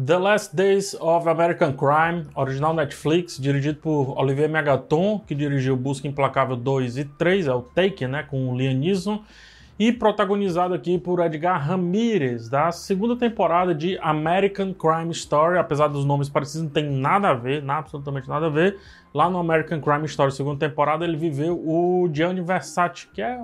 The Last Days of American Crime, original Netflix, dirigido por Olivier Megaton, que dirigiu Busca Implacável 2 e 3, é o Taken, né, com o Liam Neeson, e protagonizado aqui por Edgar Ramirez, da segunda temporada de American Crime Story, apesar dos nomes parecidos, não tem nada a ver, nada, absolutamente nada a ver. Lá no American Crime Story, segunda temporada, ele viveu o Gianni Versace, que é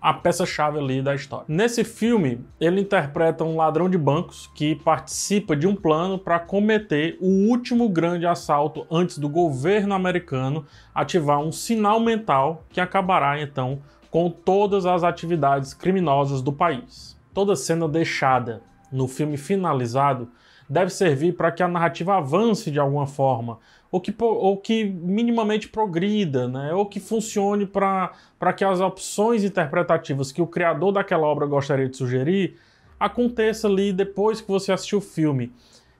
a peça-chave ali da história. Nesse filme, ele interpreta um ladrão de bancos que participa de um plano para cometer o último grande assalto antes do governo americano ativar um sinal mental que acabará então com todas as atividades criminosas do país. Toda cena deixada no filme finalizado deve servir para que a narrativa avance de alguma forma, ou que, ou que minimamente progrida, né? ou que funcione para que as opções interpretativas que o criador daquela obra gostaria de sugerir aconteça ali depois que você assistiu o filme.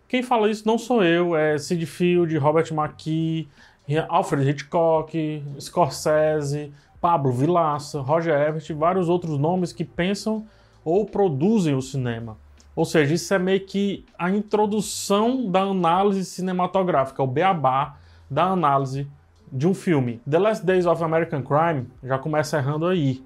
Quem fala isso não sou eu, é Sid Field, Robert McKee, Alfred Hitchcock, Scorsese, Pablo Vilaça, Roger Ebert e vários outros nomes que pensam ou produzem o cinema. Ou seja, isso é meio que a introdução da análise cinematográfica, o beabá da análise de um filme. The Last Days of American Crime já começa errando aí.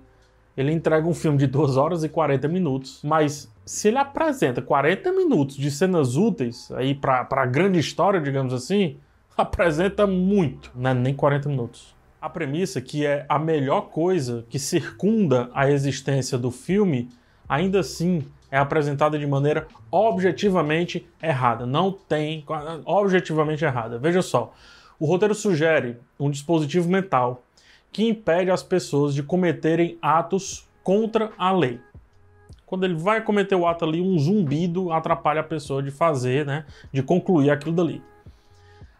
Ele entrega um filme de 2 horas e 40 minutos, mas se ele apresenta 40 minutos de cenas úteis aí para a grande história, digamos assim, apresenta muito, né? nem 40 minutos. A premissa que é a melhor coisa que circunda a existência do filme, ainda assim é apresentada de maneira objetivamente errada. Não tem. objetivamente errada. Veja só. O roteiro sugere um dispositivo mental que impede as pessoas de cometerem atos contra a lei. Quando ele vai cometer o ato ali, um zumbido atrapalha a pessoa de fazer, né, de concluir aquilo dali.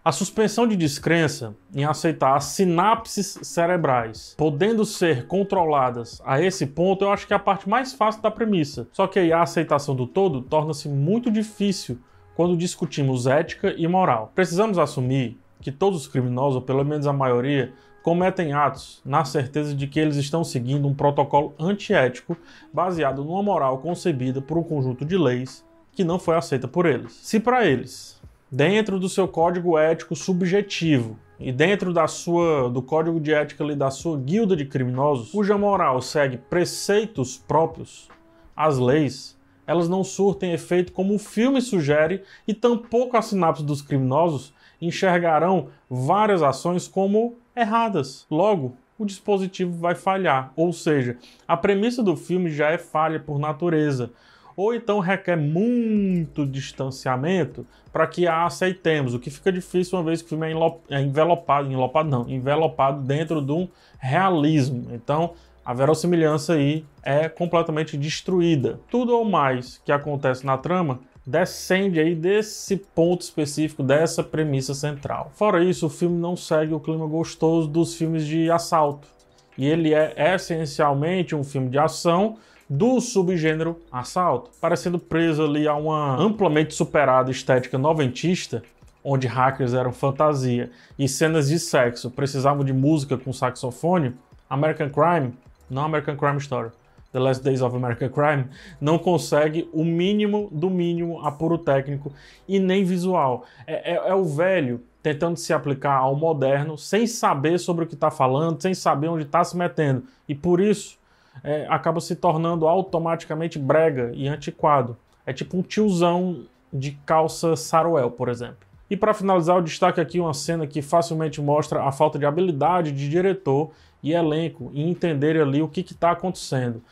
A suspensão de descrença em aceitar as sinapses cerebrais podendo ser controladas a esse ponto, eu acho que é a parte mais fácil da premissa. Só que aí a aceitação do todo torna-se muito difícil quando discutimos ética e moral. Precisamos assumir que todos os criminosos, ou pelo menos a maioria, cometem atos na certeza de que eles estão seguindo um protocolo antiético baseado numa moral concebida por um conjunto de leis que não foi aceita por eles. Se para eles dentro do seu código ético subjetivo e dentro da sua do código de ética ali, da sua guilda de criminosos, cuja moral segue preceitos próprios, as leis, elas não surtem efeito como o filme sugere e tampouco as sinapses dos criminosos enxergarão várias ações como erradas. Logo, o dispositivo vai falhar, ou seja, a premissa do filme já é falha por natureza ou então requer muito distanciamento para que a aceitemos, o que fica difícil uma vez que o filme é, é envelopado, envelopado não, envelopado dentro de um realismo. Então, a verossimilhança aí é completamente destruída. Tudo ou mais que acontece na trama descende aí desse ponto específico, dessa premissa central. Fora isso, o filme não segue o clima gostoso dos filmes de assalto. E ele é essencialmente um filme de ação do subgênero assalto, parecendo preso ali a uma amplamente superada estética noventista, onde hackers eram fantasia e cenas de sexo precisavam de música com saxofone, American Crime, não American Crime Story, The Last Days of American Crime, não consegue o mínimo do mínimo apuro técnico e nem visual. É, é, é o velho tentando se aplicar ao moderno sem saber sobre o que está falando, sem saber onde está se metendo. E por isso é, acaba se tornando automaticamente brega e antiquado. É tipo um tiozão de calça saruel, por exemplo. E para finalizar, eu destaque aqui uma cena que facilmente mostra a falta de habilidade de diretor e elenco em entender ali o que está acontecendo.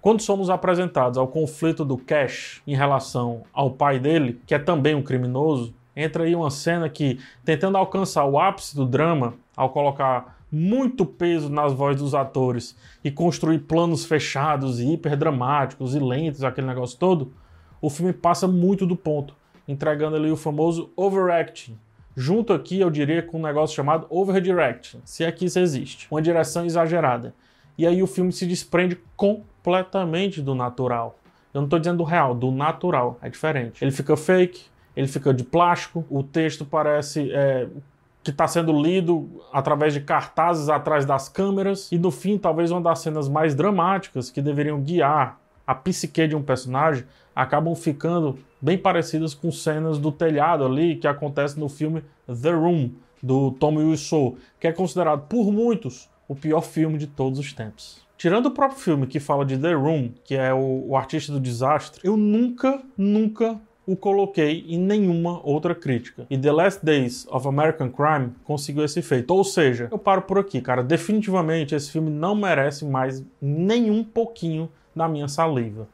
Quando somos apresentados ao conflito do Cash em relação ao pai dele, que é também um criminoso, entra aí uma cena que, tentando alcançar o ápice do drama, ao colocar muito peso nas vozes dos atores e construir planos fechados e hiperdramáticos e lentos, aquele negócio todo, o filme passa muito do ponto, entregando ali o famoso overacting. Junto aqui, eu diria, com um negócio chamado overdirecting, se aqui isso existe, uma direção exagerada. E aí o filme se desprende completamente do natural. Eu não estou dizendo do real, do natural, é diferente. Ele fica fake, ele fica de plástico, o texto parece é, que está sendo lido através de cartazes atrás das câmeras, e no fim, talvez uma das cenas mais dramáticas que deveriam guiar a psique de um personagem acabam ficando bem parecidas com cenas do telhado ali que acontece no filme The Room, do Tommy Wiseau, que é considerado por muitos o pior filme de todos os tempos. Tirando o próprio filme que fala de The Room, que é o, o artista do desastre, eu nunca, nunca o coloquei em nenhuma outra crítica. E The Last Days of American Crime conseguiu esse feito. Ou seja, eu paro por aqui, cara. Definitivamente esse filme não merece mais nenhum pouquinho da minha saliva.